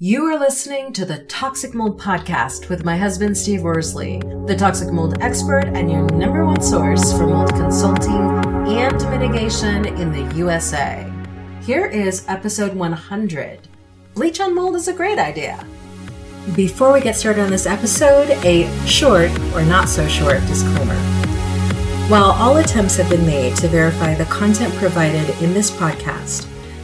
You are listening to the Toxic Mold Podcast with my husband, Steve Worsley, the toxic mold expert and your number one source for mold consulting and mitigation in the USA. Here is episode 100 Bleach on mold is a great idea. Before we get started on this episode, a short or not so short disclaimer. While all attempts have been made to verify the content provided in this podcast,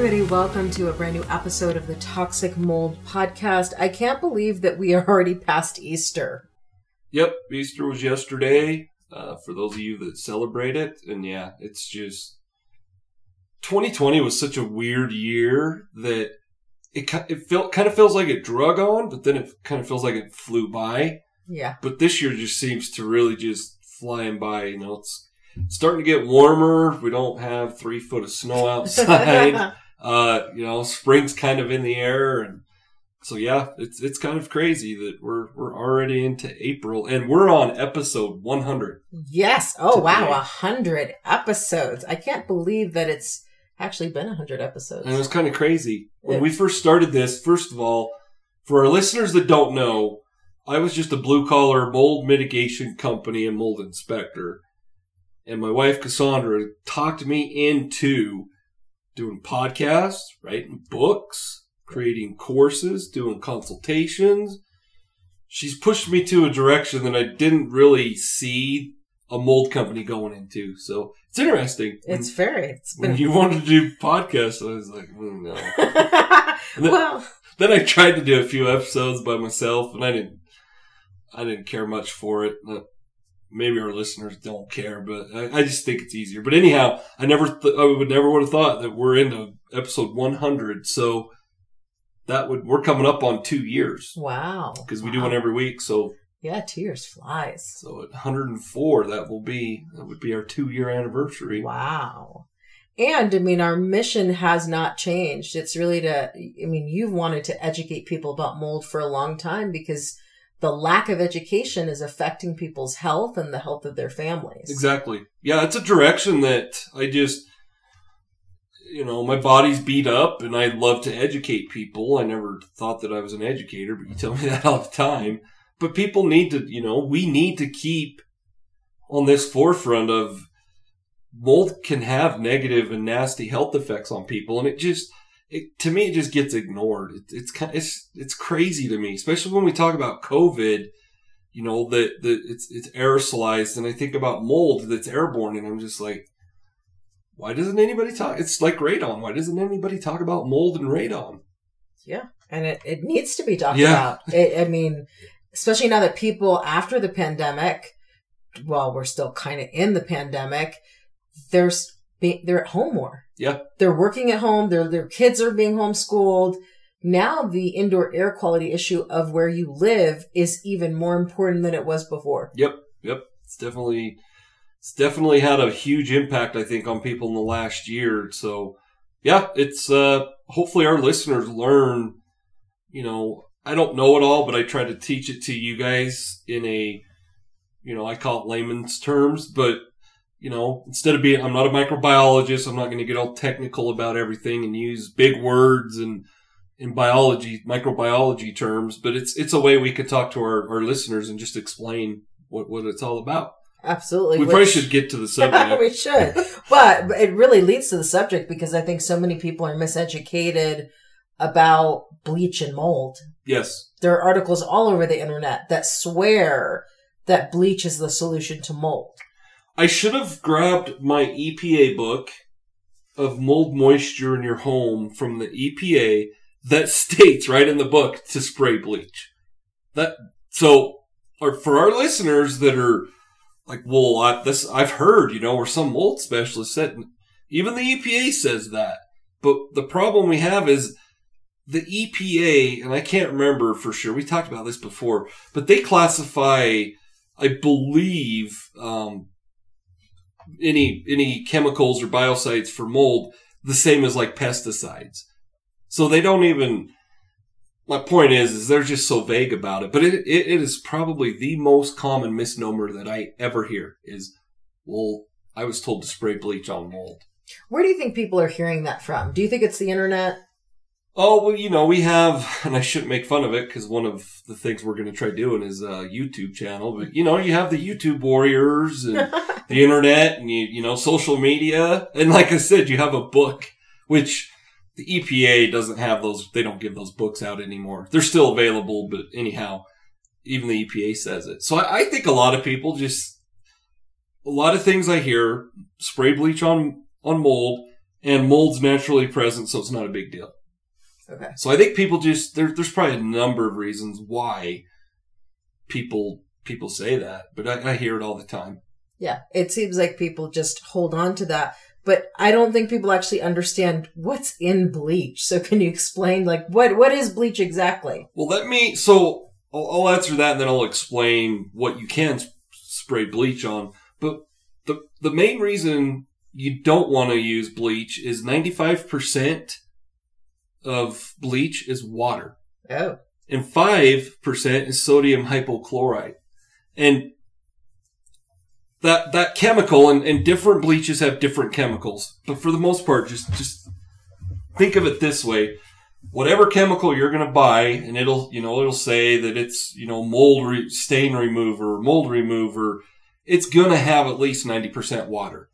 Everybody. Welcome to a brand new episode of the Toxic Mold Podcast. I can't believe that we are already past Easter. Yep, Easter was yesterday. Uh, for those of you that celebrate it, and yeah, it's just 2020 was such a weird year that it it felt kind of feels like it drug on, but then it kind of feels like it flew by. Yeah. But this year just seems to really just flying by. You know, it's starting to get warmer. We don't have three foot of snow outside. Uh, you know, spring's kind of in the air, and so yeah, it's it's kind of crazy that we're we're already into April, and we're on episode 100. Yes. Oh today. wow, a hundred episodes. I can't believe that it's actually been a hundred episodes. And it was kind of crazy when it, we first started this. First of all, for our listeners that don't know, I was just a blue collar mold mitigation company and mold inspector and my wife Cassandra talked me into doing podcasts, writing books, creating courses, doing consultations. She's pushed me to a direction that I didn't really see a mold company going into. So it's interesting. It's when, very. It's been... When you wanted to do podcasts, I was like, mm, no. then, well, then I tried to do a few episodes by myself, and I didn't. I didn't care much for it maybe our listeners don't care, but I, I just think it's easier. But anyhow, I never, th- I would never would have thought that we're into episode 100. So that would, we're coming up on two years. Wow. Because we wow. do one every week. So yeah, two years flies. So at 104, that will be, that would be our two year anniversary. Wow. And I mean, our mission has not changed. It's really to, I mean, you've wanted to educate people about mold for a long time because the lack of education is affecting people's health and the health of their families. Exactly. Yeah, it's a direction that I just, you know, my body's beat up and I love to educate people. I never thought that I was an educator, but you tell me that all the time. But people need to, you know, we need to keep on this forefront of mold can have negative and nasty health effects on people. And it just, it, to me, it just gets ignored. It, it's kind, it's it's crazy to me, especially when we talk about COVID. You know that that it's it's aerosolized, and I think about mold that's airborne, and I'm just like, why doesn't anybody talk? It's like radon. Why doesn't anybody talk about mold and radon? Yeah, and it, it needs to be talked yeah. about. It, I mean, especially now that people after the pandemic, well, we're still kind of in the pandemic. There's they're at home more. Yeah. They're working at home. Their their kids are being homeschooled. Now the indoor air quality issue of where you live is even more important than it was before. Yep. Yep. It's definitely it's definitely had a huge impact I think on people in the last year. So yeah, it's uh, hopefully our listeners learn. You know, I don't know it all, but I try to teach it to you guys in a, you know, I call it layman's terms, but you know, instead of being, I'm not a microbiologist, I'm not going to get all technical about everything and use big words and in biology, microbiology terms, but it's it's a way we could talk to our, our listeners and just explain what, what it's all about. Absolutely. We which- probably should get to the subject. we should. But but it really leads to the subject because I think so many people are miseducated about bleach and mold. yes. There are articles all over the internet that swear that bleach is the solution to mold. I should have grabbed my EPA book of mold moisture in your home from the EPA that states right in the book to spray bleach. That so or for our listeners that are like, well, I, this I've heard, you know, or some mold specialist said, even the EPA says that. But the problem we have is the EPA, and I can't remember for sure. We talked about this before, but they classify, I believe, um, any any chemicals or biocides for mold the same as like pesticides. So they don't even. My point is, is they're just so vague about it. But it, it, it is probably the most common misnomer that I ever hear is, well, I was told to spray bleach on mold. Where do you think people are hearing that from? Do you think it's the internet? Oh, well, you know, we have, and I shouldn't make fun of it because one of the things we're going to try doing is a YouTube channel. But, you know, you have the YouTube warriors and the internet and, you, you know, social media. And like I said, you have a book, which the EPA doesn't have those, they don't give those books out anymore. They're still available, but anyhow, even the EPA says it. So I, I think a lot of people just, a lot of things I hear, spray bleach on, on mold, and mold's naturally present, so it's not a big deal. Okay. So I think people just there, there's probably a number of reasons why people people say that, but I, I hear it all the time. Yeah. It seems like people just hold on to that. But I don't think people actually understand what's in bleach. So can you explain like what what is bleach exactly? Well, let me. So I'll, I'll answer that, and then I'll explain what you can s- spray bleach on. But the the main reason you don't want to use bleach is 95 percent of bleach is water. Oh. and 5% is sodium hypochlorite. And that, that chemical and, and different bleaches have different chemicals. But for the most part, just, just think of it this way. Whatever chemical you're going to buy, and it'll, you know, it'll say that it's, you know, mold re- stain remover, mold remover, it's going to have at least 90% water.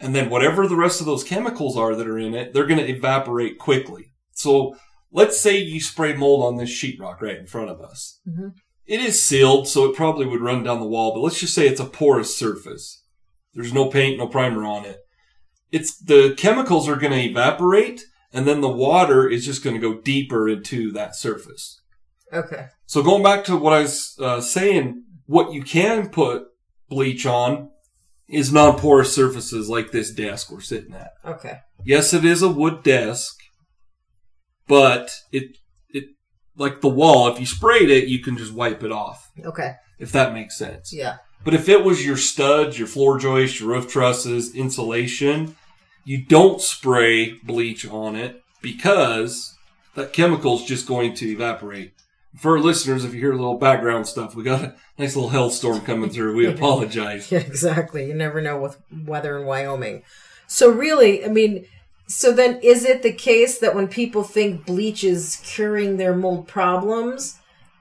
And then whatever the rest of those chemicals are that are in it, they're going to evaporate quickly. So let's say you spray mold on this sheetrock right in front of us. Mhm. It is sealed, so it probably would run down the wall, but let's just say it's a porous surface. There's no paint, no primer on it. It's the chemicals are going to evaporate, and then the water is just going to go deeper into that surface. Okay. So going back to what I was uh, saying, what you can put bleach on is non-porous surfaces like this desk we're sitting at. Okay. Yes, it is a wood desk, but it it like the wall. If you sprayed it, you can just wipe it off. Okay. If that makes sense. Yeah. But if it was your studs, your floor joists, your roof trusses, insulation, you don't spray bleach on it because that chemical is just going to evaporate. For our listeners, if you hear a little background stuff, we got a nice little hailstorm coming through. We apologize. Yeah, exactly. You never know with weather in Wyoming. So really, I mean, so then is it the case that when people think bleach is curing their mold problems,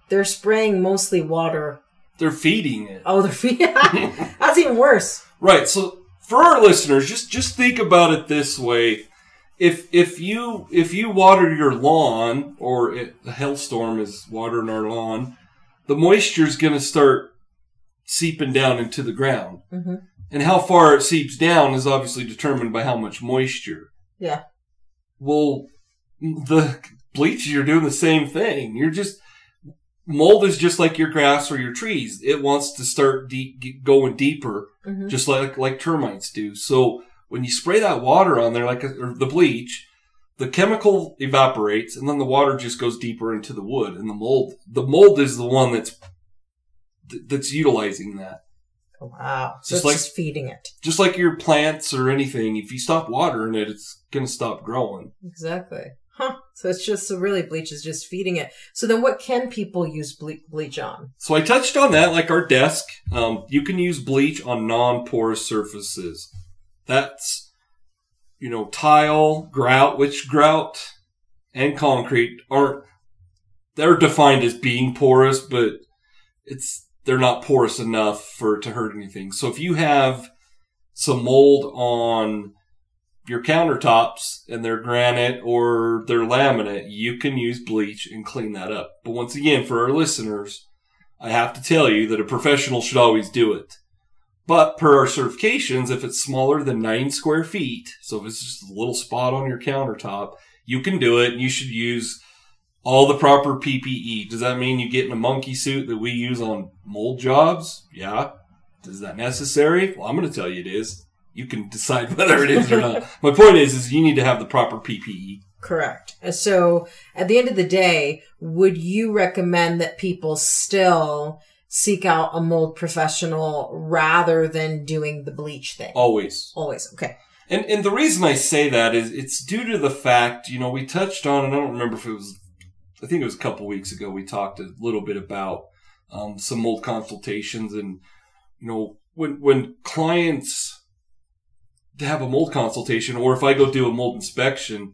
they're spraying mostly water? They're feeding it. Oh, they're feeding. that's even worse. Right. So for our listeners, just just think about it this way: if if you if you water your lawn, or it, a hailstorm is watering our lawn, the moisture is going to start seeping down into the ground, Mhm. and how far it seeps down is obviously determined by how much moisture. Yeah. Well, the bleach, you're doing the same thing. You're just mold is just like your grass or your trees. It wants to start deep, going deeper Mhm. just like like termites do. So when you spray that water on there, like or the bleach, the chemical evaporates, and then the water just goes deeper into the wood, and the mold. The mold is the one that's that's utilizing that. Wow. So Just like- just feeding it. Just like your plants or anything, if you stop watering it, it's going to stop growing. Exactly. Huh. So it's just so really bleach is just feeding it. So then what can people use ble- bleach on? So I touched on that, like our desk. Um, you can use bleach on non-porous surfaces. That's, you know, tile, grout, which grout and concrete aren't, they're defined as being porous, but it's, they're not porous enough for to hurt anything. So if you have some mold on your countertops and they're granite or they're laminate, you can use bleach and clean that up. But once again, for our listeners, I have to tell you that a professional should always do it. But per our certifications, if it's smaller than nine square feet, so if it's just a little spot on your countertop, you can do it and you should use all the proper PPE. Does that mean you get in a monkey suit that we use on mold jobs? Yeah. Is that necessary? Well, I'm going to tell you it is. You can decide whether it is or not. My point is, is you need to have the proper. PPE. Correct. Uh, So at the end of the day, would you recommend that people still seek out a mold professional rather than doing the bleach thing? Always. Always. Okay. And and the reason I say that is it's due to the fact, you know, we touched on, and I don't remember if it was, I think it was a couple weeks ago, we talked a little bit about um, some mold consultations, and you know, when when clients have a mold consultation, or if I go do a mold inspection,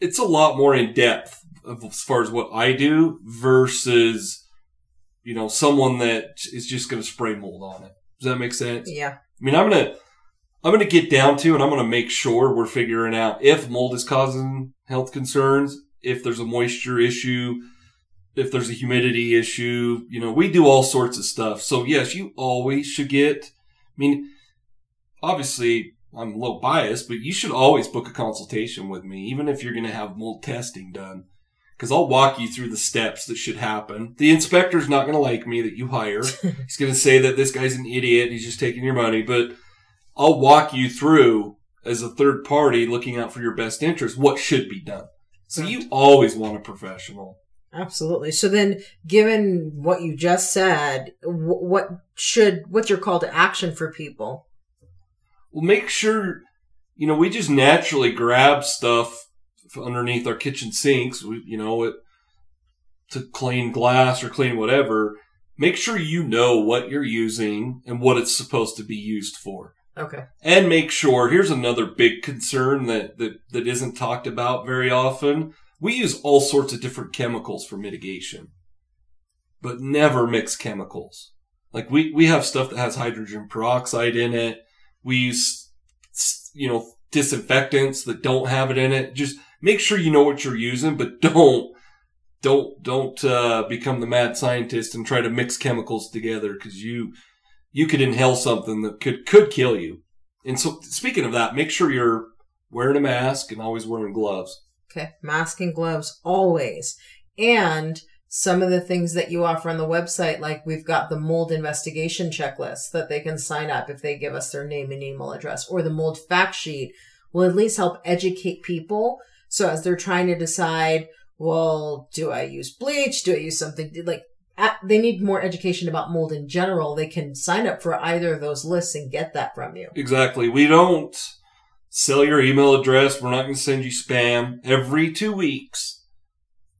it's a lot more in depth as far as what I do versus, you know, someone that is just going to spray mold on it. Does that make sense? Yeah. I mean, I'm gonna, I'm gonna get down to, and I'm gonna make sure we're figuring out if mold is causing health concerns, if there's a moisture issue, if there's a humidity issue. You know, we do all sorts of stuff. So yes, you always should get. I mean, obviously, I'm a little biased, but you should always book a consultation with me, even if you're gonna have mold testing done. Because I'll walk you through the steps that should happen. The inspector's not going to like me that you hire. He's going to say that this guy's an idiot. He's just taking your money. But I'll walk you through as a third party looking out for your best interest what should be done. So you always want a professional. Absolutely. So then, given what you just said, what should, what's your call to action for people? Well, make sure, you know, we just naturally grab stuff underneath our kitchen sinks, we, you know, it, to clean glass or clean whatever. Make sure you know what you're using and what it's supposed to be used for. Okay. and make sure here's another big concern that, that that isn't talked about very often. We use all sorts of different chemicals for mitigation but never mix chemicals. Like we we have stuff that has hydrogen peroxide in it. We use you know disinfectants that don't have it in it. Just make sure you know what you're using but don't don't don't uh, become the mad scientist and try to mix chemicals together because you you could inhale something that could could kill you. And so, speaking of that, make sure you're wearing a mask and always wearing gloves. Okay. Mask and gloves always. And some of the things that you offer on the website, like we've got the mold investigation checklist that they can sign up if they give us their name and email address, or the mold fact sheet will at least help educate people. So as they're trying to decide, well, do I use bleach? Do I use something like at, they need more education about mold in general. They can sign up for either of those lists and get that from you. Exactly. We don't sell your email address. We're not going to send you spam. Every two weeks,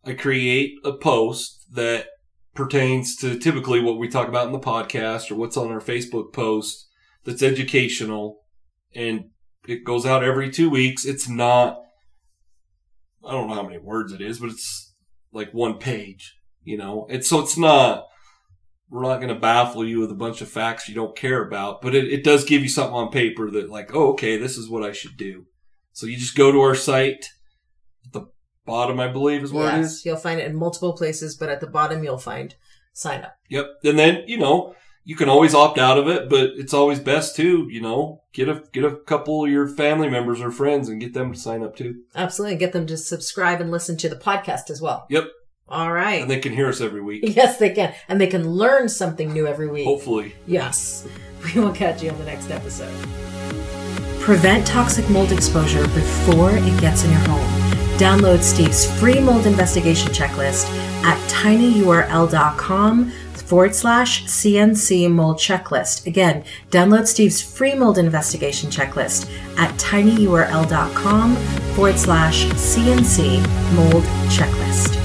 I create a post that pertains to typically what we talk about in the podcast or what's on our Facebook post that's educational and it goes out every two weeks. It's not, I don't know how many words it is, but it's like one page, you know? It's so it's not, we're not going to baffle you with a bunch of facts you don't care about, but it, it does give you something on paper that like, oh, okay, this is what I should do. So you just go to our site. At the bottom, I believe, is where it is. You'll find it in multiple places, but at the bottom you'll find sign up. Yep. And then, you know, you can always opt out of it, but it's always best to, you know, get a get a couple of your family members or friends and get them to sign up too. Absolutely. Get them to subscribe and listen to the podcast as well. Yep. All right. And they can hear us every week. yes, they can. And they can learn something new every week. Hopefully. Yes. We will catch you on the next episode. Prevent toxic mold exposure before it gets in your home. Download Steve's free mold investigation checklist at tinyurl.com forward slash CNC mold checklist. Again, download Steve's free mold investigation checklist at tinyurl.com forward slash CNC mold checklist.